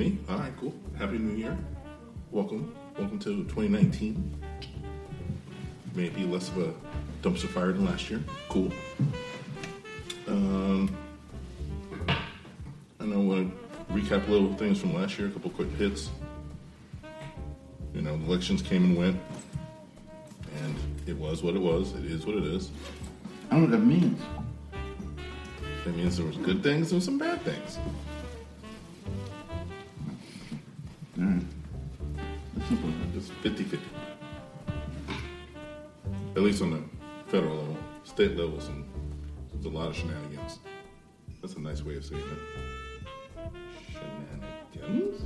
me? All right, cool. Happy New Year. Welcome. Welcome to 2019. May it be less of a dumpster fire than last year. Cool. Um, and I want to recap a little things from last year, a couple quick hits. You know, elections came and went, and it was what it was. It is what it is. I don't know what that means. That means there was good things and some bad things. State levels, and there's a lot of shenanigans. That's a nice way of saying it. Shenanigans?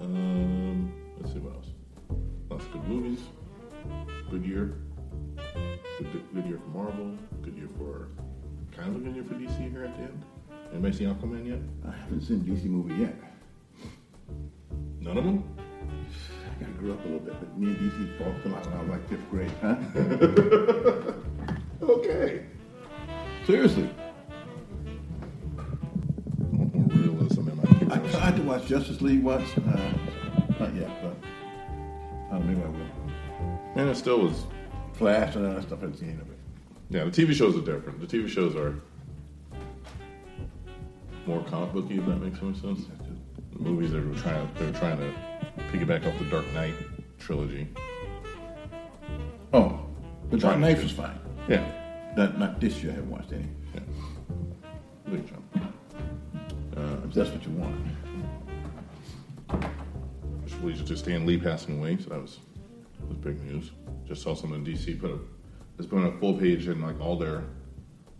Um, let's see what else. Lots of good movies. Good year. Good, good year for Marvel. Good year for. Kind of a good year for DC here at the end. Anybody seen Aquaman yet? I haven't seen DC movie yet. None of them? I grew up a little bit, but me and DC fought a lot when I was like fifth grade. Huh? Okay. Seriously. more realism in my I tried to watch Justice League once. Uh, not yet, but I don't know, maybe I will. And it still was. Flash and all that stuff. I haven't seen of it. Yeah, the TV shows are different. The TV shows are more comic booky, if that makes any sense. The movies they were trying, they were trying to piggyback off the Dark Knight trilogy. Oh, the Dark Knight was fine. Yeah, Not, not this year. I haven't watched any. yeah. Good job. Uh, if that's what you want. Which leads to Stan Lee passing away, so that was was big news. Just saw someone in DC put a it's put a full page in like all their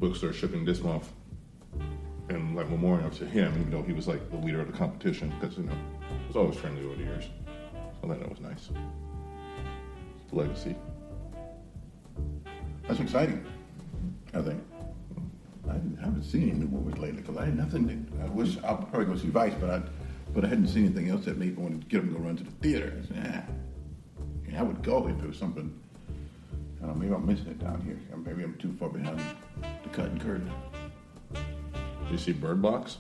books they're shipping this month, and like memorial to him, even though he was like the leader of the competition, because you know it was always friendly over the years. So that was nice. Legacy. That's exciting. I think. I haven't seen any movies lately because I had nothing. To, I wish I'll probably go see Vice, but I, but I hadn't seen anything else that made me want to get them to go run to the theater. I said, I would go if it was something. I don't know, maybe I'm missing it down here. Maybe I'm too far behind the cutting curtain. Did you see Bird Box?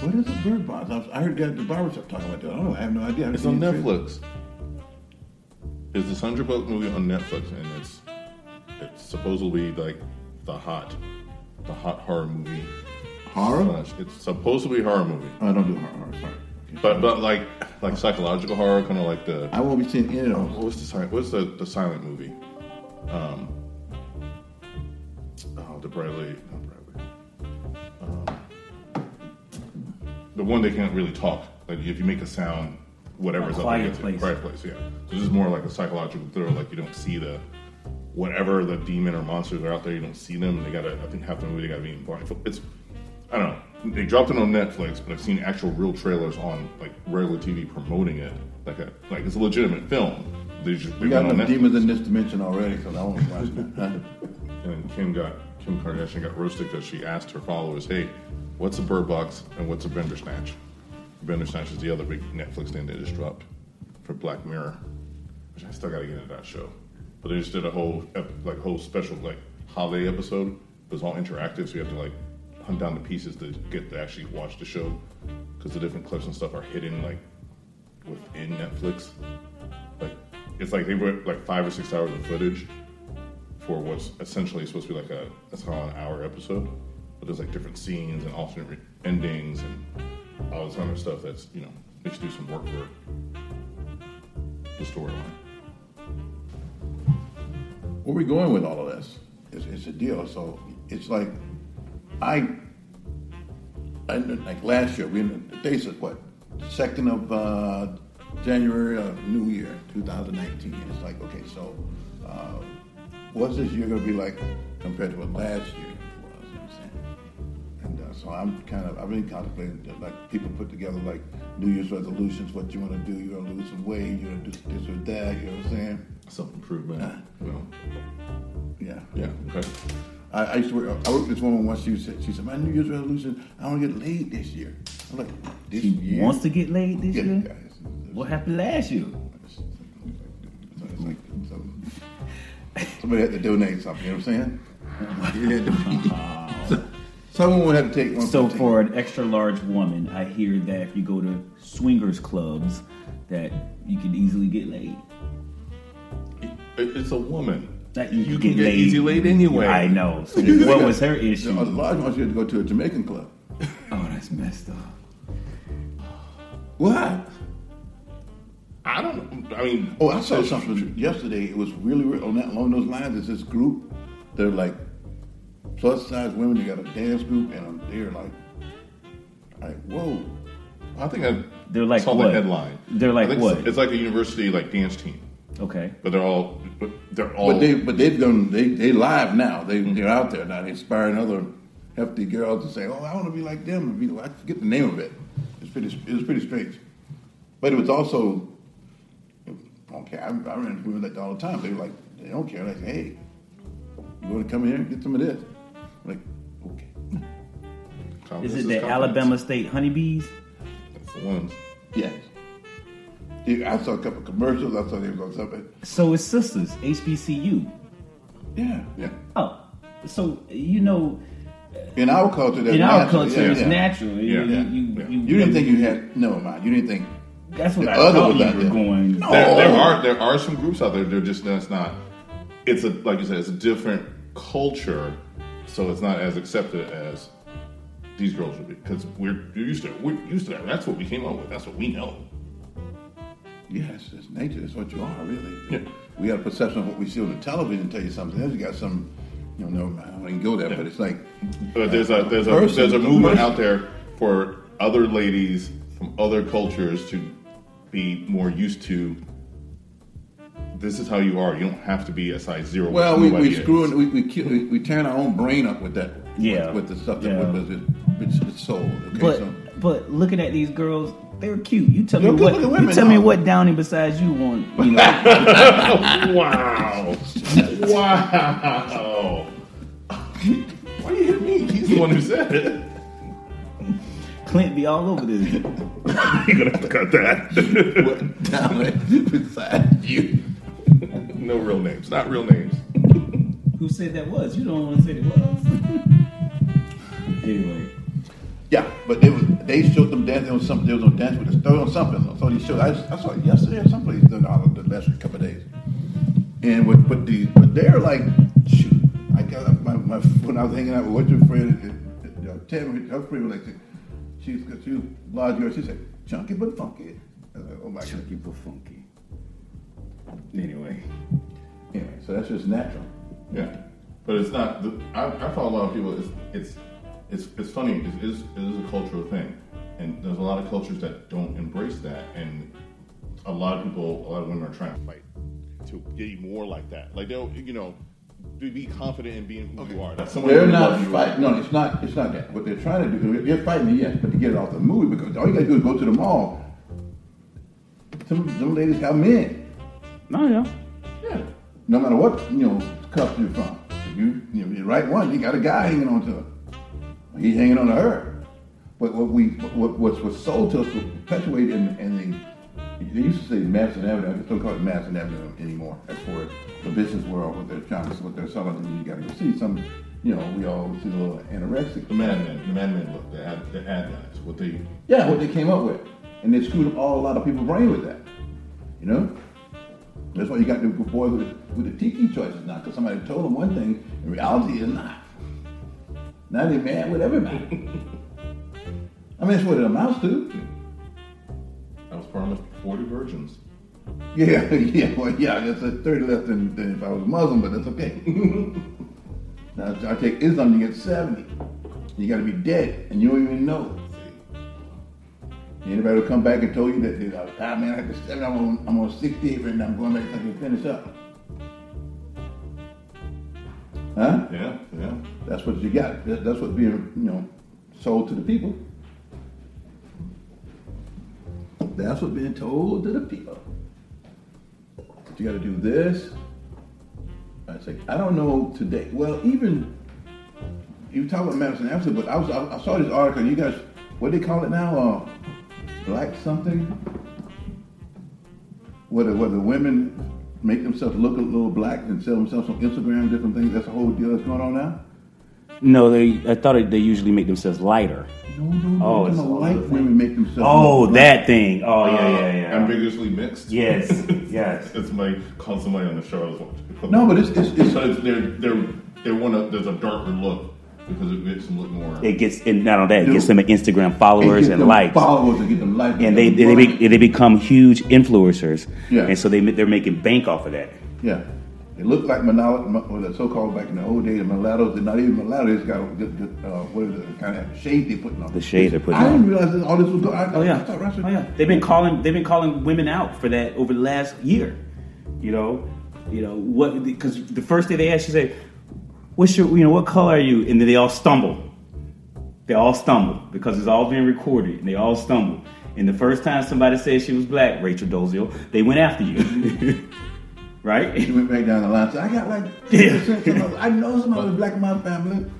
What is a bird box? I, was, I heard guys at the barbershop talking about that. I don't know. I have no idea. It's on. Netflix. It's the Sandra Bullock movie on Netflix, and it's it's supposedly like the hot, the hot horror movie. Horror? slash- It's supposed to be a horror movie, I don't do horror. horror sorry. Okay. but but like like psychological horror, kind of like the I won't be seeing any of those. what was the silent what's the the silent movie? Um, oh, the Bradley. The one they can't really talk. Like if you make a sound, whatever A is up Quiet against it. Place. Quiet place, yeah. So this is more like a psychological thriller. Like you don't see the whatever the demon or monsters are out there. You don't see them. They gotta. I think half the movie they gotta be in blindfold. It's I don't know. They dropped it on Netflix, but I've seen actual real trailers on like regular TV promoting it. Like a like it's a legitimate film. They just We got went enough demons in this dimension already so I won't watch that. Huh? And Kim got Kim Kardashian got roasted because she asked her followers, "Hey, what's a bird box and what's a Bandersnatch?" Bender Snatch is the other big Netflix thing they just dropped for Black Mirror, which I still got to get into that show. But they just did a whole ep- like whole special like holiday episode. It was all interactive, so you have to like hunt down the pieces to get to actually watch the show because the different clips and stuff are hidden like within Netflix. Like it's like they put like five or six hours of footage for what's essentially supposed to be like a that's an hour episode, there's like different scenes and alternate endings and all this other stuff that's you know makes you do some work for the storyline. Where are we going with all of this? It's, it's a deal. So it's like I, I like last year. We the dates of what second of uh, January of New Year, 2019. It's like okay, so uh, what's this year going to be like compared to what last year so I'm kind of I've been contemplating that, like people put together like New Year's resolutions. What you want to do? You're gonna lose some weight. You're gonna do this or that. You know what I'm saying? Self improvement. You know. Yeah. Yeah. Okay. I, I used to work. I worked with this woman once. She said, "She said my New Year's resolution: I want to get laid this year." I'm like, "This He year?" wants to get laid this Yeah, year. yeah, it's- What happened last year? it's- it's like some- somebody had to donate something. You know what I'm saying? Yeah, Someone would have to take one. So the for an extra large woman, I hear that if you go to swingers clubs, that you can easily get laid. It- It's a woman. That you, You can, can get easy laid anyway. I know. So what was her issue? team. a large one, she had to go to a Jamaican club. Oh, that's messed up. What? I don't. I mean, Oh, I saw something yesterday. It was really, really on that along those lines. It's this group. They're like plus size women. They got a dance group, and they're like, like whoa. I think I They're like saw what? the headline. They're like what? It's, it's like a university like dance team, Okay. but they're all but they're all. But they, but they've done. They, they live now. They, they're out there now. They're inspiring other hefty girls to say, "Oh, I want to be like them." And be, I forget the name of it. It's pretty. It was pretty strange. But it was also. Okay, I, I ran into women like that all the time. They were like, they don't care. Like, hey, you want to come here and get some of this? I'm like, okay. Is it the confidence. Alabama State Honey Beez? That's the ones. Yes. Yeah, I saw a couple commercials. I saw they was on something. So it's sisters, HBCU. Yeah, Yeah. Oh, so you know, uh, in our culture, that's in our natural. culture, yeah, it's yeah. natural. You, Yeah. you, Yeah. you, Yeah. you- You didn't think you had no mind. You didn't think that's what the I other thought was you were there. going. No. There, there are there are some groups out there. They're just that's not. It's a like you said. It's a different culture, so it's not as accepted as these girls would be because we're used to we're used to that. That's what we came up with. That's what we know. Yes, it's nature. It's what you are, really. Yeah. We have a perception of what we see on the television. Tell you something else. You got some, you know, no. I don't even go there, but it's like, But there's a there's a Person- there's a movement person. out there for other ladies from other cultures to be more used to. This is how you are. You don't have to be a size zero. well, we, nobody we screw it. We, we, we we turn our own brain up with that. Yeah. With, with the stuff that Yeah. was it, it's, it's soul. Okay, But so but looking at these girls, they're cute. You tell They're me what looking you women, tell me what Downing besides you want. You know, Wow! wow! Why you hit me? He's the one who said it. Clint be all over this. You're gonna have to cut that. what down there beside you? no real names. Not real names. Who said that was? You don't want to say it was. anyway, Yeah, but they was they showed them dancing on something. There was on dance with the story on something. So these shows. I, I saw it yesterday or someplace of the last couple of days. And with but the but they're like shoot. I got my, my when I was hanging out with your friend, uh, uh, Tammy, her friend was like, she's she was large girl. She said chunky but funky. I was like, oh my god. chunky but funky. Anyway, Anyway, so that's just natural. Yeah, but it's not. The, I, I follow a lot of people. It's it's it's, it's funny. It is it is a cultural thing, and there's a lot of cultures that don't embrace that, and a lot of people, a lot of women are trying to fight to be more like that. Like they'll, you know, be confident in being who you are. That's someone They're not fighting. No, it's not. It's not that. What they're trying to do, they're fighting, yes, but to get it off the movie because all you got to do is go to the mall. Some some ladies have men. no, yeah. Yeah. No matter what you know cuff you're from, if you you know, the right one, you got a guy hanging on to her. He's hanging on to her. But what we what what's was sold to us was perpetuated in, in the they used to say Madison Avenue. I just don't call it Madison Avenue anymore. As for the business world, what they're trying to what they're selling, and you got to go see some. You know, we all see the little anorexic. The madman, the madman look, the ad, the ad guys, what they Yeah, what they came up with, and they screwed up all a lot of people's brain with that. You know, that's why you got the boys with the, with the tiki choices now, because somebody told them one thing, in reality is not. Now they mad with everybody. I mean, that's what it amounts to. I was promised forty virgins. Yeah, yeah, well, yeah, that's a thirty less than, than if I was a Muslim, but that's okay. now, I take Islam, you get seventy. You got to be dead, and you don't even know. Anybody will come back and tell you that, they go, ah, man, I to seven, I'm on, I'm on 68 right now, I'm going back so I can finish up. Huh? Yeah. That's what you got. That- That's what's being, you know, sold to the people. That's what's being told to the people. You got to do this. I say, I don't know today. Well, even you talk about Madison Avenue, but I was I, I saw this article. You guys, what do they call it now? Uh, black something. Where the, where the women make themselves look a little black and sell themselves on Instagram, different things. That's a whole deal that's going on now. No, they. I thought they usually make themselves lighter. No, no, no. Oh, Oh, it's all white women make themselves. Oh, look that thing. Oh, yeah, Uh, yeah, yeah. Ambiguously mixed. Yes, yes. It's my call somebody on the show. I was watching- No, but it's it's, it's So it's, they're they're they want to. There's a darker look because it makes them look more. It gets, and not only that, it gets them Instagram followers and likes. followers and get them likes, and they they, they, be, they become huge influencers. Yeah. And so they they're making bank off of that. Yeah. They look like mulatto, or the so-called back in the old days, mulattoes. They're not even mulattoes. It's got the, the, uh, what is it, kind of shade they putting on. The shade they're putting on. I on. didn't realize that all this was going. Oh yeah. I Oh yeah. They've been calling they've been calling women out for that over the last year. You know, you know what? Because the first day they asked, she said, "What's your you know what color are you?" And then they all stumble. They all stumble because it's all being recorded, and they all stumble. And the first time somebody said she was black, Rachel Dolezal, they went after you, right? She went back down the line. and Said, I got like. Yeah. 50% some of- I know somebody was black in my family.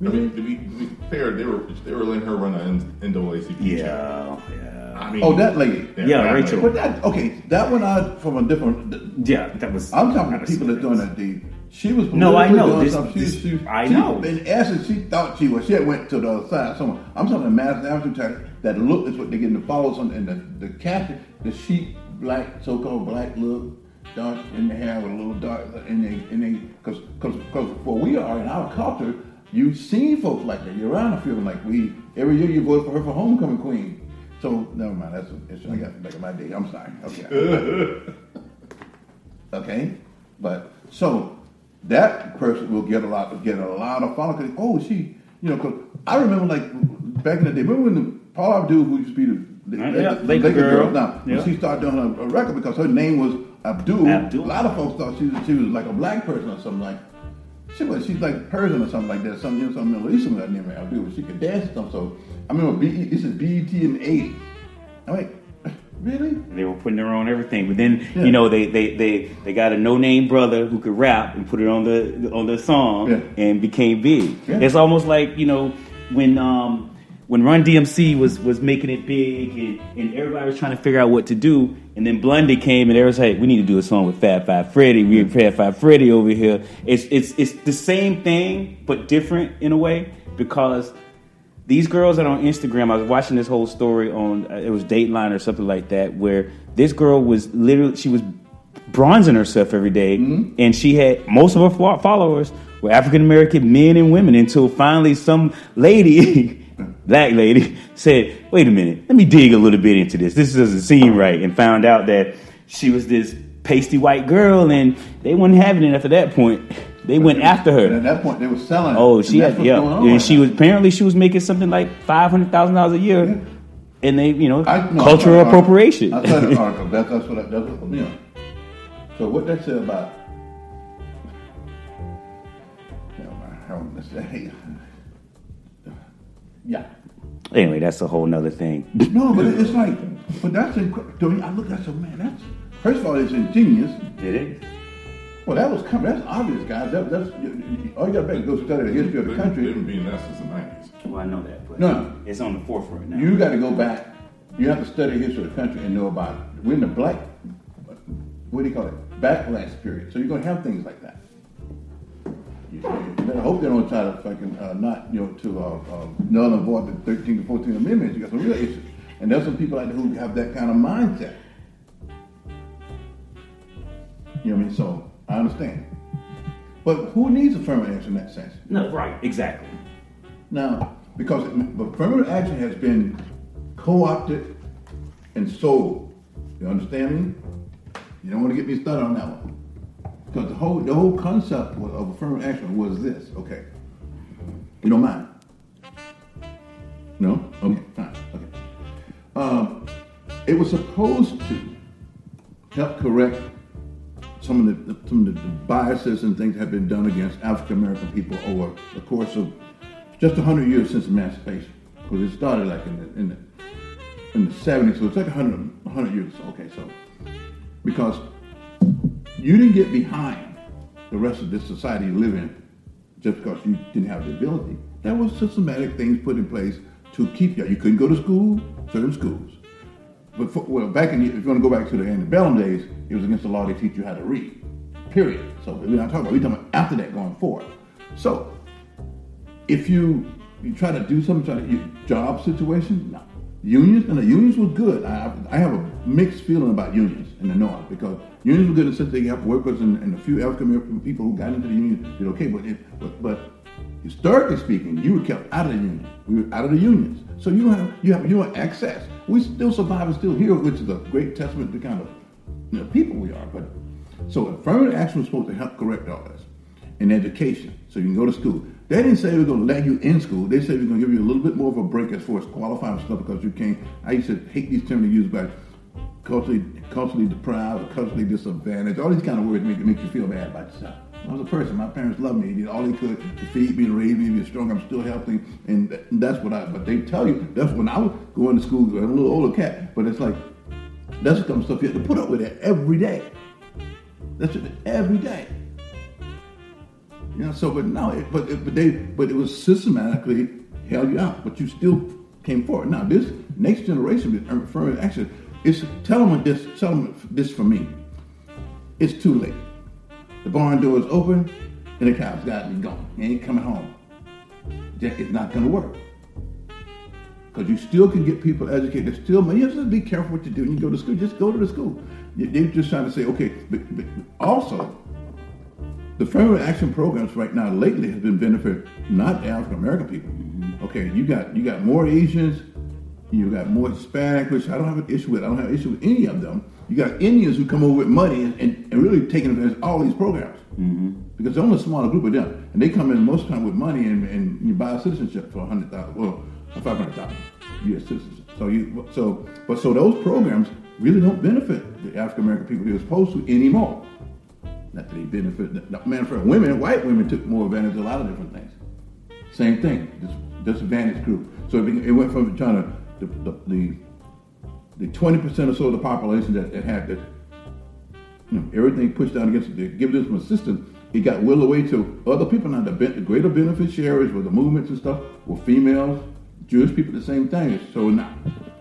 I mean, to be, to be fair, they were they were letting her run an NAACP. check. Yeah, yeah, I mean, Oh, that lady. Yeah, that Rachel. But that okay, that one out from a different. yeah. That was. I'm talking about people that doing that deed. She was No, I know. doing This- something. this- she, she, I she- know. In essence, she thought she was. She had went to the other side. Someone. I'm talking about mass advertising that look is what they getting the followers on, and the the caption, the sheep black, so-called black look, dark in the hair with a little dark in they in they because because because for we are in our culture, you've seen folks like that. You're around a feeling like we every year you vote for her for homecoming queen. So never mind. That's it's, I got back in my day. I'm sorry. Okay. Okay, but so that person will get a lot, get a lot of followers. Oh, she, you know, because I remember like back in the day. Remember when the Paula Abdul, who used to be the, the, Yeah, the- the Laker Laker girl. now Yeah. she started doing a, a record because her name was Abdul. Abdul. A lot of folks thought she was, she was like a black person or something like. She was she's like Persian or something like that. Something you know, some Middle Eastern that name Abdul. She could dance or something. So I remember B, this is BET in the '80s. I'm like, really? They were putting her on everything, but then Yeah. you know they, they, they, they got a no name brother who could rap and put it on the on the song Yeah. and became big. Yeah. It's almost like you know when um, when Run DMC was was making it big and, and everybody was trying to figure out what to do, and then Blondie came and they was like, we need to do a song with Fab Five Freddy. We have Fab Five Freddy over here. It's it's it's the same thing but different in a way because these girls that are on Instagram, I was watching this whole story on uh, it was Dateline or something like that, where this girl was literally she was bronzing herself every day, and she had most of her followers were African American men and women until finally some lady, black lady, said, "Wait a minute, let me dig a little bit into this. This doesn't seem right," and found out that she was this pasty white girl, and they weren't having it after that point. They went after her. And at that point, they were selling. Oh, and she had yeah, and right she now. was apparently she was making something like five hundred thousand dollars a year, Yeah. and they you know I, no, cultural article. appropriation. I saw the article. That's, that's what. I, that's what. You know. So what that said about? You know, I don't. Yeah. anyway, that's a whole nother thing. No, but it's like, but that's incredible. I look at so man. That's first of all, it's ingenious. Did it? Well, that was coming. That's obvious, guys. That, that's all you got to go study the history of the They've country. been being that since the nineties. Well, I know that, but No. it's on the forefront now. You got to go back. You have to study the history of the country and know about it. We're in the black, what do you call it? Backlash period. So you're going to have things like that. You hope they don't try to fucking uh, not, you know, to uh, uh, null and void the 13 to 14 amendments. You got some real issues. And there's some people out there who have that kind of mindset. You know what I mean? So I understand. But who needs affirmative action in that sense? no, right, exactly. Now, because affirmative action has been co-opted and sold. You understand me? You don't want to get me started on that one. Because the whole the whole concept of affirmative action was this. Okay. You don't mind? No? Okay. Fine. Okay. Um, it was supposed to help correct some of the some of the biases and things that have been done against African American people over the course of just hundred years since emancipation. Because it started like in the in the in the seventies, so it's like 100, 100 years. Okay, so because you didn't get behind the rest of this society you live in just because you didn't have the ability. There was systematic things put in place to keep you. You couldn't go to school, certain schools. But for, well, back in if you want to go back to the antebellum days, it was against the law to teach you how to read. Period. So we're not talking about. We're talking about after that going forward. So if you you try to do something, try to job situation, no. Unions and the unions were good. I, I have a mixed feeling about unions in the north because unions were good in the sense they have workers and, and a few African American people who got into the union did okay, but, it, but but historically speaking, you were kept out of the union. We were out of the unions, so you don't have you have have access. We still survive and still here, which is a great testament to kind of you know, people we are. But so affirmative action was supposed to help correct all this in education, so you can go to school. They didn't say we're going to let you in school. They said we're going to give you a little bit more of a break as far as qualifying stuff because you can't. I used to hate these terms they use by culturally, culturally deprived culturally disadvantaged. All these kind of words make, make you feel bad about yourself. I was a person. My parents loved me. They did all they could to feed me, to raise me, to be strong. I'm still healthy, and that's what I. But they tell you that's when I was going to school. I'm a little older cat, but it's like that's the kind of stuff you have to put up with it every day. That's it every day. You know, so but no, it, but it, but they but it was systematically held you out, but you still came forward. Now this next generation affirmative action is tell them this tell them this for me. It's too late. The barn door is open and the cow's got to be gone. He ain't coming home. It's not going to work. Because you still can get people educated. There's still, you have to be careful what you do when you go to school. Just go to the school. They're just trying to say, okay, but, but also, the affirmative action programs right now lately has been benefit not African American people. Mm-hmm. Okay, you got you got more Asians, you got more Hispanic, which I don't have an issue with. I don't have an issue with any of them. You got Indians who come over with money and, and, and really taking advantage of all these programs. Mm-hmm. Because there's only a smaller group of them. And they come in most of the time with money and, and you buy a citizenship for a hundred thousand well, five hundred thousand US citizenship. So you so but so those programs really don't benefit the African American people they're supposed to anymore. Not that they benefit. Man, for women, white women took more advantage of a lot of different things. Same thing, this disadvantaged group. So it, went from trying to the the, the 20% or so of the population that, that had that, you know, everything pushed down against it, to give them some assistance. It got willed away to other people. Now, the, the greater beneficiaries with the movements and stuff were females, Jewish people, the same thing. So, now,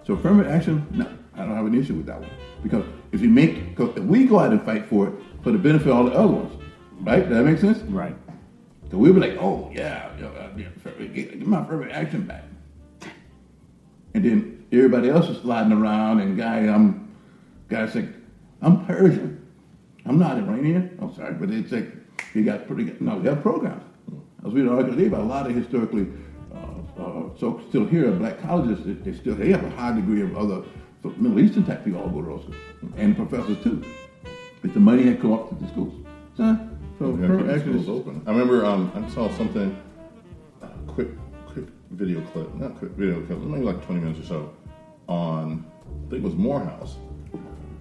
so affirmative action, no, I don't have an issue with that one. Because if you make, because if we go out and fight for it, for the benefit of all the other ones. Right? Does that make sense? Right. So we'll be like, oh, yeah, get, get my affirmative action back. And then everybody else is sliding around, and guy, I'm, guys like, I'm Persian. I'm not Iranian. I'm sorry, but it's like, you got pretty good, no, they have programs. As we article today about a lot of historically, uh, uh, so still here, black colleges, they, they, still, they have a high degree of other Middle Eastern type people all go to and professors too. But the money had come up to the schools. So, so yeah, schools open. I remember um, I saw something, uh, quick, quick video clip, not video clip, maybe like 20 minutes or so, on, I think it was Morehouse.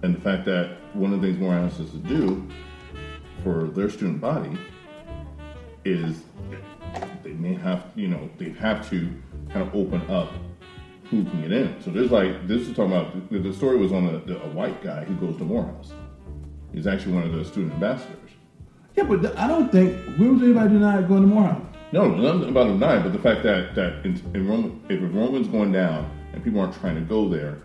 And the fact that one of the things Morehouse has to do for their student body is they may have, you know, they have to kind of open up who can get in. So there's like, this is talking about, the story was on a, a white guy who goes to Morehouse He's actually one of the student ambassadors. Yeah, but I don't think where was anybody denied going to Morehouse? No, nothing about denied, but the fact that that in, in Roman, if Roman's going down and people aren't trying to go there,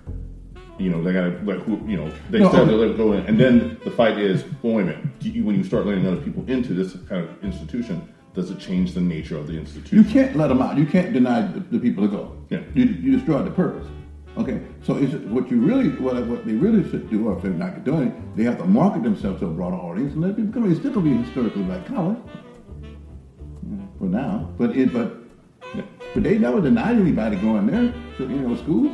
you know, they got to let who, you know, they no, still okay. let go in, and then the fight is, well, wait a minute, you, when you start letting other people into this kind of institution, does it change the nature of the institution? You can't let them out. You can't deny the, the people to go. Yeah, you, you destroy the purpose. Okay, so is it, what you really, what, what they really should do, or if they're not doing it, they have to market themselves to a broader audience, and they're going to still going to be historically black college for now. But it, but but they never denied anybody going there to you know schools.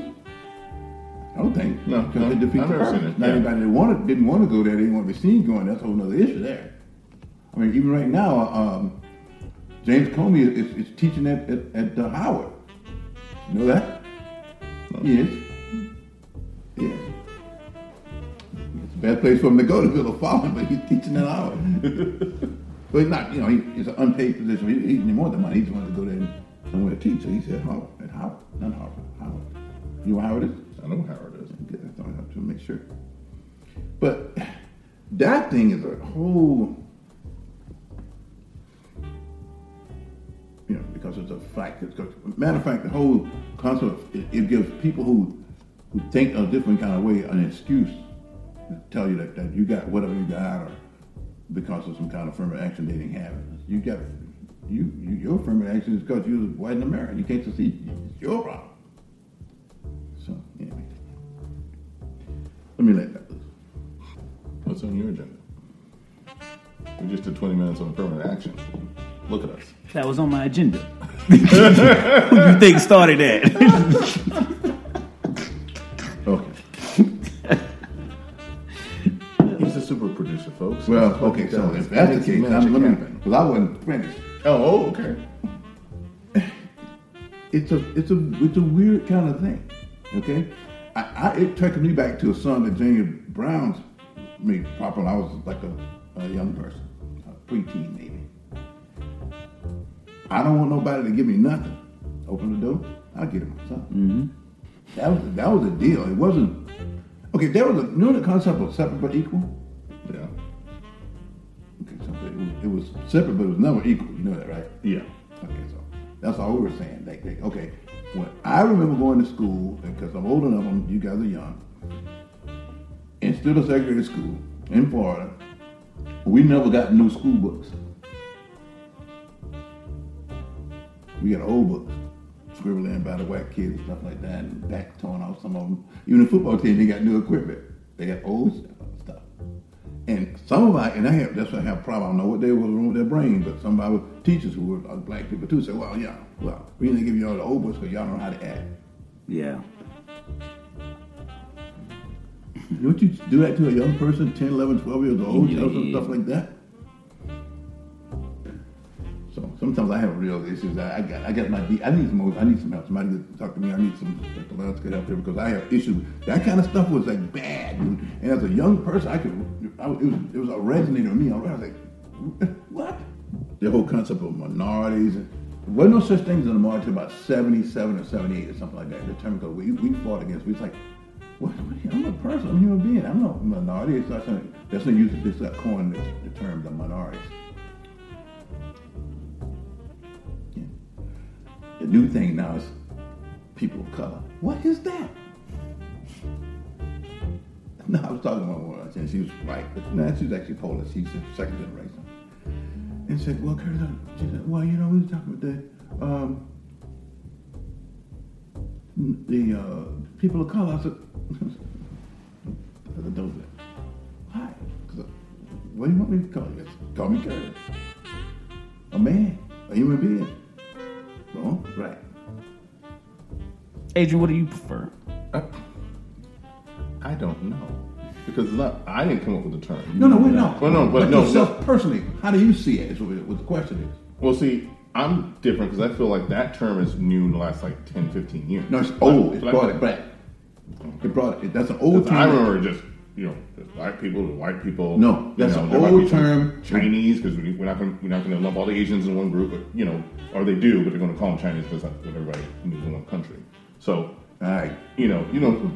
I don't think no, because no, it defeats the purpose. Not yeah. anybody that wanted didn't want to go there, they didn't want to be seen going. That's a whole other issue there. I mean, even right now, um, James Comey is, is, is teaching at at, at uh, Howard. You know that? Yes. Yes. It's a bad place for him to go to build a farm, but he's teaching at Howard. but not, you know, he, it's an unpaid position. He, he didn't want the money. He just wanted to go there and somewhere to teach. So he said Howard, at Howard, not Harvard, Howard. You know how Howard is? I know Howard is. Okay, I thought I have to make sure. But that thing is a whole you know, because it's a fact. Because, matter of fact, the whole concept it, it, gives people who who think a different kind of way an excuse to tell you that, that you got whatever you got or because of some kind of affirmative action they didn't have. You got you, you your affirmative action is because you're white in America. You can't succeed. It's your problem. So anyway, let me let that loose. What's on your agenda? We just did 20 minutes on affirmative action. Look at us. That was on my agenda. Who do you think started that? Well, okay. So does. if that's the case, I'm, let me because I wasn't finished. Oh, oh, okay. it's a it's a it's a weird kind of thing. Okay, I, I it took me back to a song that Junior Brown's made popular. when I was like a, a young person, a preteen maybe. I don't want nobody to give me nothing. Open the door, I'll get him something. Mm-hmm. That was that was a deal. It wasn't okay. There was a you know the concept of separate but equal. Yeah. It was, it was separate, but it was never equal. You know that, right? Yeah. Okay, so that's all we were saying. Like, like, okay, when I remember going to school because I'm old enough, I'm, you guys are young, and still a segregated school in Florida. We never got new school books. We got old books, scribbled in by the white kids and stuff like that, and back torn off some of them. Even the football team, they got new equipment. They got old. And some of our, and I have, that's why I have a problem. I don't know what they was wrong with their brain, but some of our teachers who were uh, black people too said, well, yeah, well, we didn't give you all the old books because y'all don't know how to act. yeah. Don't you do that to a young person, 10, 11, 12 years old, some Yeah. stuff like that? So sometimes I have real issues. I, I got, I got my, I need some, I need some help. Somebody to talk to me. I need some psychological help there because I have issues. That kind of stuff was like bad. And as a young person, I could, I, it was, it was a resonating with me. I was like, what? The whole concept of minorities. There wasn't no such thing as a minority until about 77 or 78 or something like that. The term we, we fought against. We was like, what? I'm a person. I'm a human being. I'm not a minority. It's not something, that's you use this coin the, the term the minorities. The new thing now is people of color. What is that? No, I was talking about one, and she was white, but no, she's actually Polish. She's second generation. And she said, well, Curtis, uh," she said, well, you know, we were talking about the, um, the uh, people of color. I said, I don't do that. Why? uh, what do you want me to call you? Call me Curtis. A man, a human being. Adrian, what do you prefer? I, I don't know. Because not, I didn't come up with the term. No, no, wait, no. Well, no, but no, yourself personally, how do you see it? Is what, what the question is. Well, see, I'm different because I feel like that term is new in the last like 10, 15 years. No, it's old. It's Black- brought it back. It brought it. That's an old term. I remember just, you know, just black people to white people. No, that's you know, an old term. Chinese, because we're not going to we're not going to lump all the Asians in one group, but you know, or they do, but they're going to call them Chinese because that's what everybody moves in one country. So, I, you know, you know,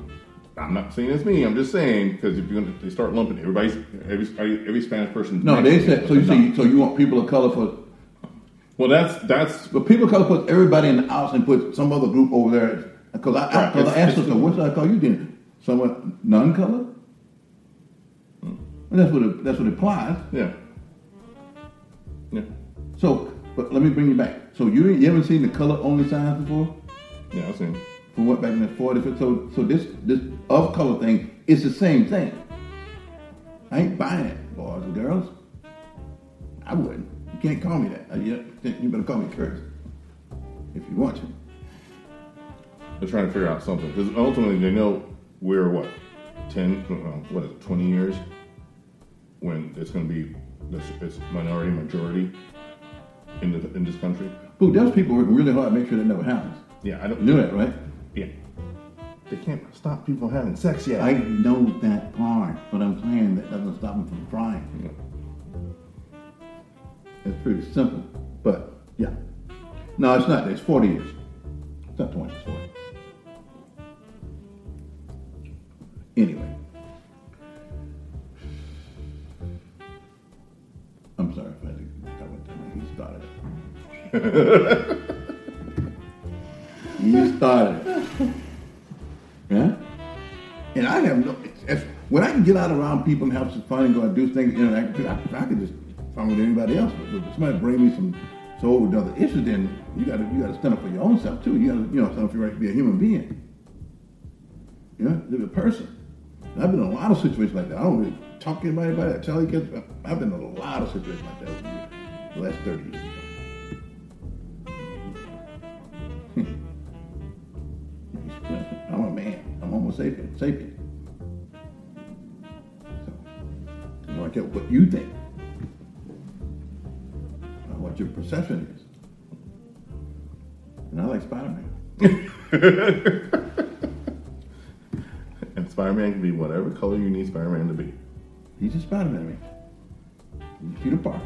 I'm not saying it's me. I'm just saying because if you're going to they start lumping everybody's every every Spanish person. No, they said so. You see, so you want people of color for, Well, that's that's but people of color put everybody in the house and put some other group over there. Because I, I, I asked her, so what should I call you then? Someone non-color? Hmm. And that's what it, that's what it implies. yeah, yeah, So, but let me bring you back. So you you haven't seen the color only signs before? yeah. I've seen. From what back in the 40s? So so this this of color thing is the same thing. I ain't buying it, boys and girls. I wouldn't. You can't call me that. Uh, You better call me Curtis if you want to. They're trying to figure out something because ultimately they know we're what ten, well, what is it, twenty years when it's going to be this it's minority majority in the in this country. Who those people working really hard to make sure that never happens. Yeah, I don't. You know that, right? They can't stop people having sex yet. I know that part, but I'm saying that doesn't stop them from trying. It's pretty simple, but yeah. No, it's not. It's 40 years. It's not 20, people and have some fun and go and do things, interact with people, I, I could just fun with anybody else. But somebody bring me some So the other issue then you gotta you gotta stand up for your own self too. You gotta you know stand up for your right to be a human being. You know, live a person. And I've been in a lot of situations like that. I don't really talk to anybody about it. Tell you kids, I've been in a lot of situations like that over the last thirty years. I'm a man. I'm Homo sapien. Sapien. I don't care what you think. Or what your perception is. And I like Spider-Man. And Spider-Man can be whatever color you need Spider-Man to be. He's a Spider-Man. man. He's Peter Parker.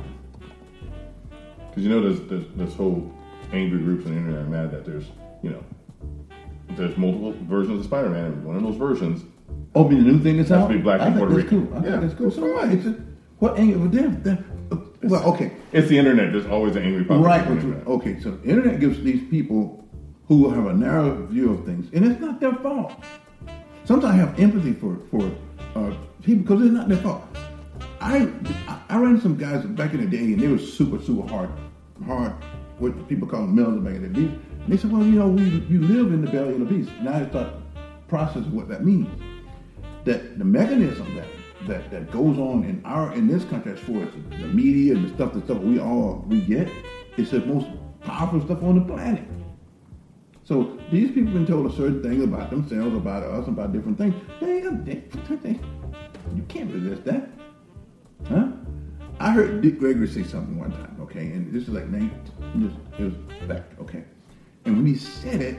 Because you know, there's, there's this whole angry groups on the internet are mad that there's, you know, there's multiple versions of Spider-Man, and one of those versions Oh, be the new thing that's to out. be black I and Puerto that's Rican. cool. I Yeah. that's cool. So what? It's a, what angle? Them, them, well, okay, it's the internet. There's always an angry population. right. on the but- internet. Okay, so the internet gives these people who have a narrow view of things, and it's not their fault. Sometimes I have empathy for for uh, people because it's not their fault. I I ran some guys back in the day, and they were super super hard hard. What people call them mills back in the day. And they said, well, you know, we you live in the belly of the beast. Now I start processing what that means. That the mechanism that that, that goes on in our in this country as far as the media and the stuff the stuff we all we get, it's the most powerful stuff on the planet. So these people have been told a certain thing about themselves, about us, about different things. They, they, they, you can't resist that, huh? I heard Dick Gregory say something one time, okay, and this is like nine, this it was back, okay, and when he said it,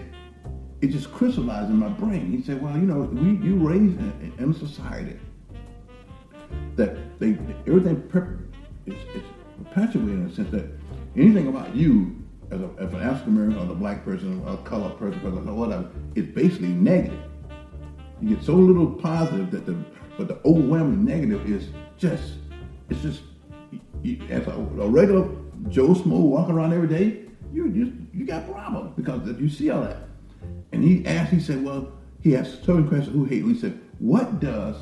it just crystallized in my brain. He said, "Well, you know, we you raised in, in a society that they everything per, is, is perpetuated in the sense that anything about you as, a, as an African American or a black person or a colored person or whatever is basically negative. You get so little positive that the but the overwhelming negative is just it's just you, as a, a regular Joe Smo walking around every day, you you you got problems because you see all that. And he asked, he said, well, he asked certain questions who hate. He said, what does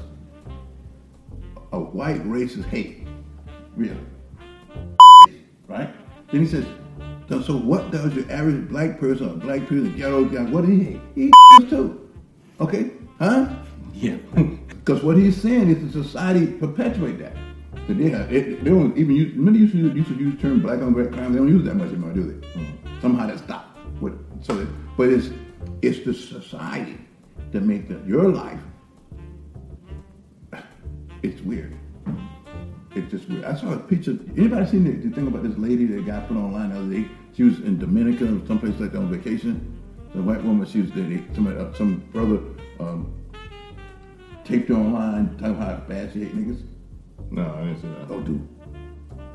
a white racist hate? Really? Right? Then he says, so, so what does your average black person or black person, ghetto guy, what do he hate? He hates too. Okay? Huh? Yeah. Because what he's saying is the society perpetuate that. So they, have, it, they don't even use, you used to, used to use the term black on black crime, they don't use that much anymore, do they? Mm-hmm. Somehow that stopped. With, so that, but it's, it's the society that makes the, your life, it's weird. It's just weird. I saw a picture. Anybody seen the, the thing about this lady that got put online the other day? She was in Dominica or someplace like that on vacation. The white woman, she was there. Somebody, uh, some brother um, taped her online talking about how bad she hate niggas. No, I didn't see that. Oh, dude.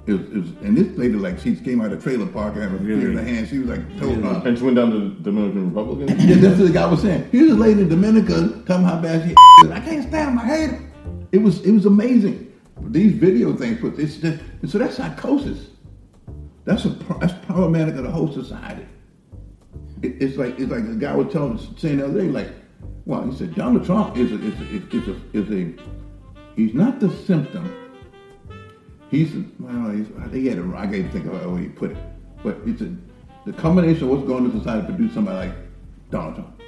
It was, it was, and this lady, like, she came out of the trailer park and had a beer in her hand. She was like, told And she went down to the Dominican Republic. and- yeah, that's what the guy was saying. Here's a lady in Dominica talking how bad she I can't stand him. I hate him. It was it was amazing. These video things, but it's just, and so that's psychosis. That's a that's problematic of the whole society. It, it's like it's like the guy was telling saying the other day, like, well, he said Donald Trump is a is a, is a, is a he's not the symptom. He's well, he's, I think he had a, I can't think of how he put it, but it's a the combination of what's going on in society produce somebody like Donald Trump.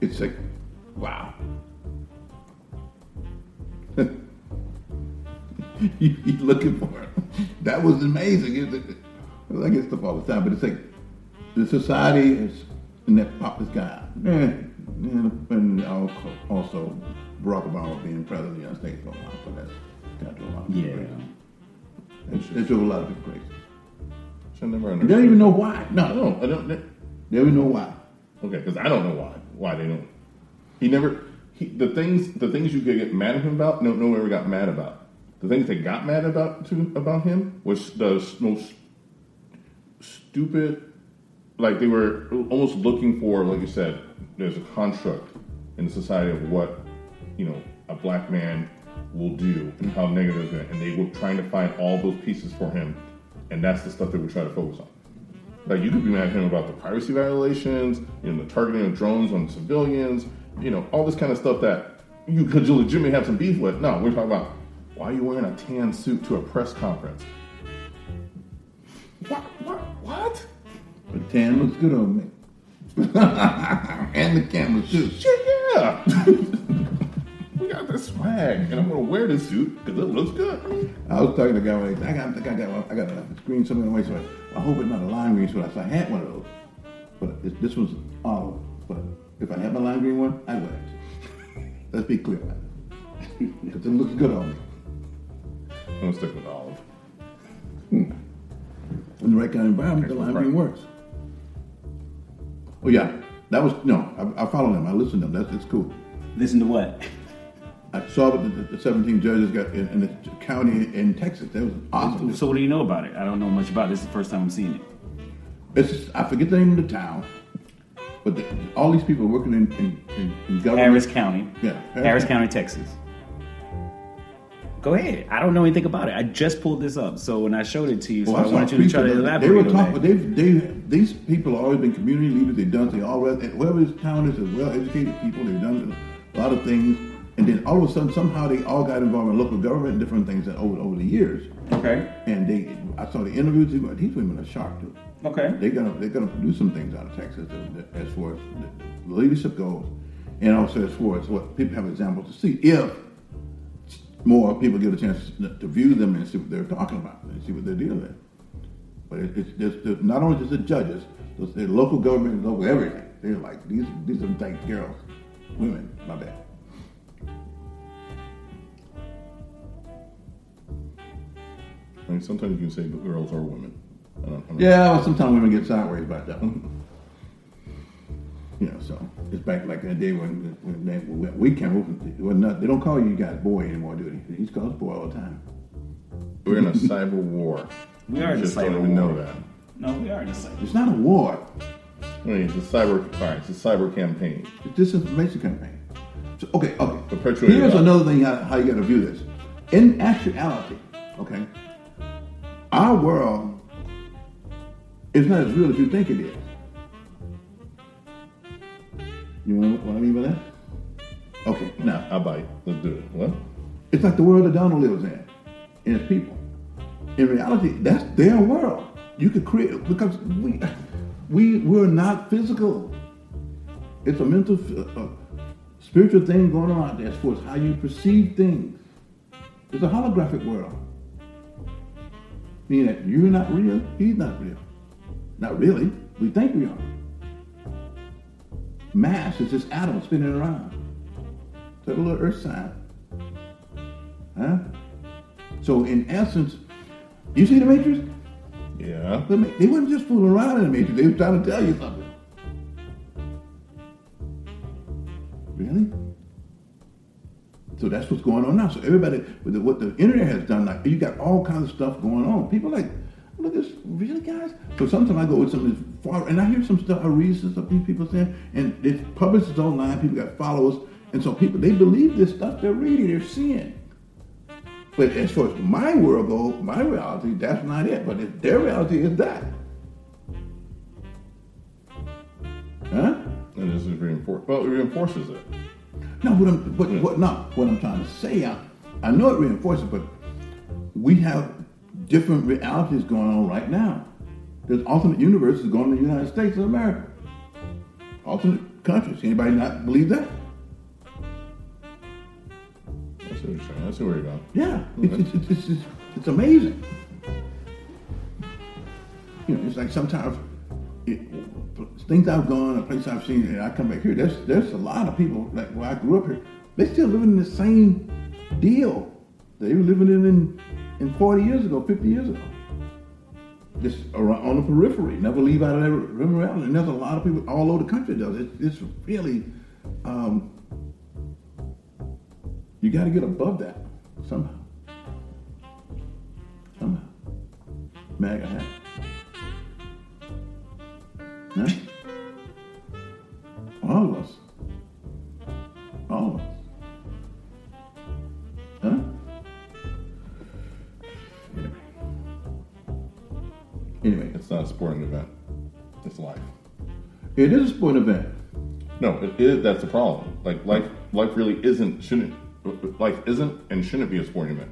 It's like, wow. you, looking for it. That was amazing. It's, it, I get stuff all the time, but it's like the society is and that pop this guy. Also, also Barack Obama being president of the United States for a while, so that's kind of a lot of people Yeah. crazy. It's, it drove a lot of people crazy. Should never They don't even know why. No, I don't. I don't. they don't even know why. Okay, because I don't know why. Why they don't. He never. He, the things. The things you could get mad at him about. No, no one ever got mad about. The things they got mad about to about him was the most stupid. Like they were almost looking for, like you said, there's a construct in the society of what you know a black man will do and how negative it is, and they were trying to find all those pieces for him, and that's the stuff they would trying to focus on. Like you could be mad at him about the privacy violations, you know, the targeting of drones on civilians, you know, all this kind of stuff that you could legitimately have some beef with. No, we're talking about why are you wearing a tan suit to a press conference? What? What? What? But tan looks good on me. and the camera too. Shit, yeah. we got this swag, and I'm gonna wear this suit because it looks good. I was talking to the guy. Like, I got, I got, I got, I got a green something away. So I, I hope it's not a lime green. So I, said, I had one of those, but this, this was olive. But if I had my lime green one, I'd wear it. Let's be clear about it. Because it looks good on me. I'm gonna stick with olive. Hmm. In the right kind of environment, the lime green works. Oh yeah, that was no. I, I follow them. I listen to them. That's it's cool. Listen to what? I saw what the, the 17 judges got in, in the county in Texas. That was awesome. So what do you know about it? I don't know much about it. This is the first time I'm seeing it. It's I forget the name of the town, but the, all these people working in, in, in, in government. Harris County. Yeah, Harris, Harris County, Texas. Go ahead. I don't know anything about it. I just pulled this up, so when I showed it to you, so Well, I saw wanted you to try to elaborate. They were talking. They've, they these people have always been community leaders. They've done. They all. Whoever this town is, is well educated people. They've done a lot of things, and then all of a sudden, somehow they all got involved in local government and different things over over the years. Okay. And they, I saw the interviews. These women- are sharp too. Okay. They're gonna they're gonna produce some things out of Texas as far as the leadership goes, and also as far as what people have examples to see. If more people get a chance to view them and see what they're talking about and see what they're dealing with. But it, it's just the- not only just the judges, the, the local government, local everything. They're like these these are like girls, women. My bad. I mean, sometimes you can say girls or women. I don't, I don't Yeah, well, sometimes women get sideways about that one. You know, so it's back like in the day when when, they, when we came over. it wasn't They don't call you guys boy anymore, do they? He's called us boy all the time. We're in a cyber war. We are in a just cyber don't even know that. No, we are in a cyber. It's not a war. I mean, it's a cyber. All right, it's a cyber campaign. It's disinformation campaign. So, okay, okay. Perpetuating Here's that. another thing how, how you got to view this. In actuality, okay, our world is not as real as you think it is. You know what I mean by that? Okay, now I bite. Let's do it. What? it's like the world that Donald lives in, and its people. In reality, that's their world. You could create because we we we're not physical. It's a mental, uh, spiritual thing going on out there as far as how you perceive things. It's a holographic world, meaning that you're not real, he's not real. Not really. We think we are. Mass is just atoms spinning around. A little earth sign. Huh? So in essence, you see the Matrix? Yeah. They weren't just fooling around in the Matrix. They were trying to tell you something. Really? So that's what's going on now. So everybody, with the, what the internet has done, like you got all kinds of stuff going on. People like, look at this, really, guys? So sometimes I go with some of this far, and I hear some stuff, I read some stuff these people saying, and it's published online. People got followers, and so people they believe this stuff they're reading, they're seeing. But as far as my world goes, my reality, that's not it. But it, their reality is that. Huh? And this is reinforced. Well, it reinforces it. No, what I'm, but what not what I'm trying to say. I, I know it reinforces, but we have different realities going on right now. There's alternate universes going on in the United States of America. Alternate countries. Anybody not believe that? I see what you're saying. I see where you're going. Yeah, it's, it's, it's, it's, it's, it's amazing. You know, it's like sometimes it, things I've gone, a place I've seen, and I come back here. There's there's a lot of people like where I grew up here. They still living in the same deal they were living in in, in 40 years ago, 50 years ago. Just around, on the periphery, never leave out of that river reality. And there's a lot of people all over the country does it. It's really, um, you got to get above that somehow. Somehow. MAGA hat. It is a sport event. No, it is. That's the problem. Like life, life really isn't. Shouldn't life isn't and shouldn't be a sporting event.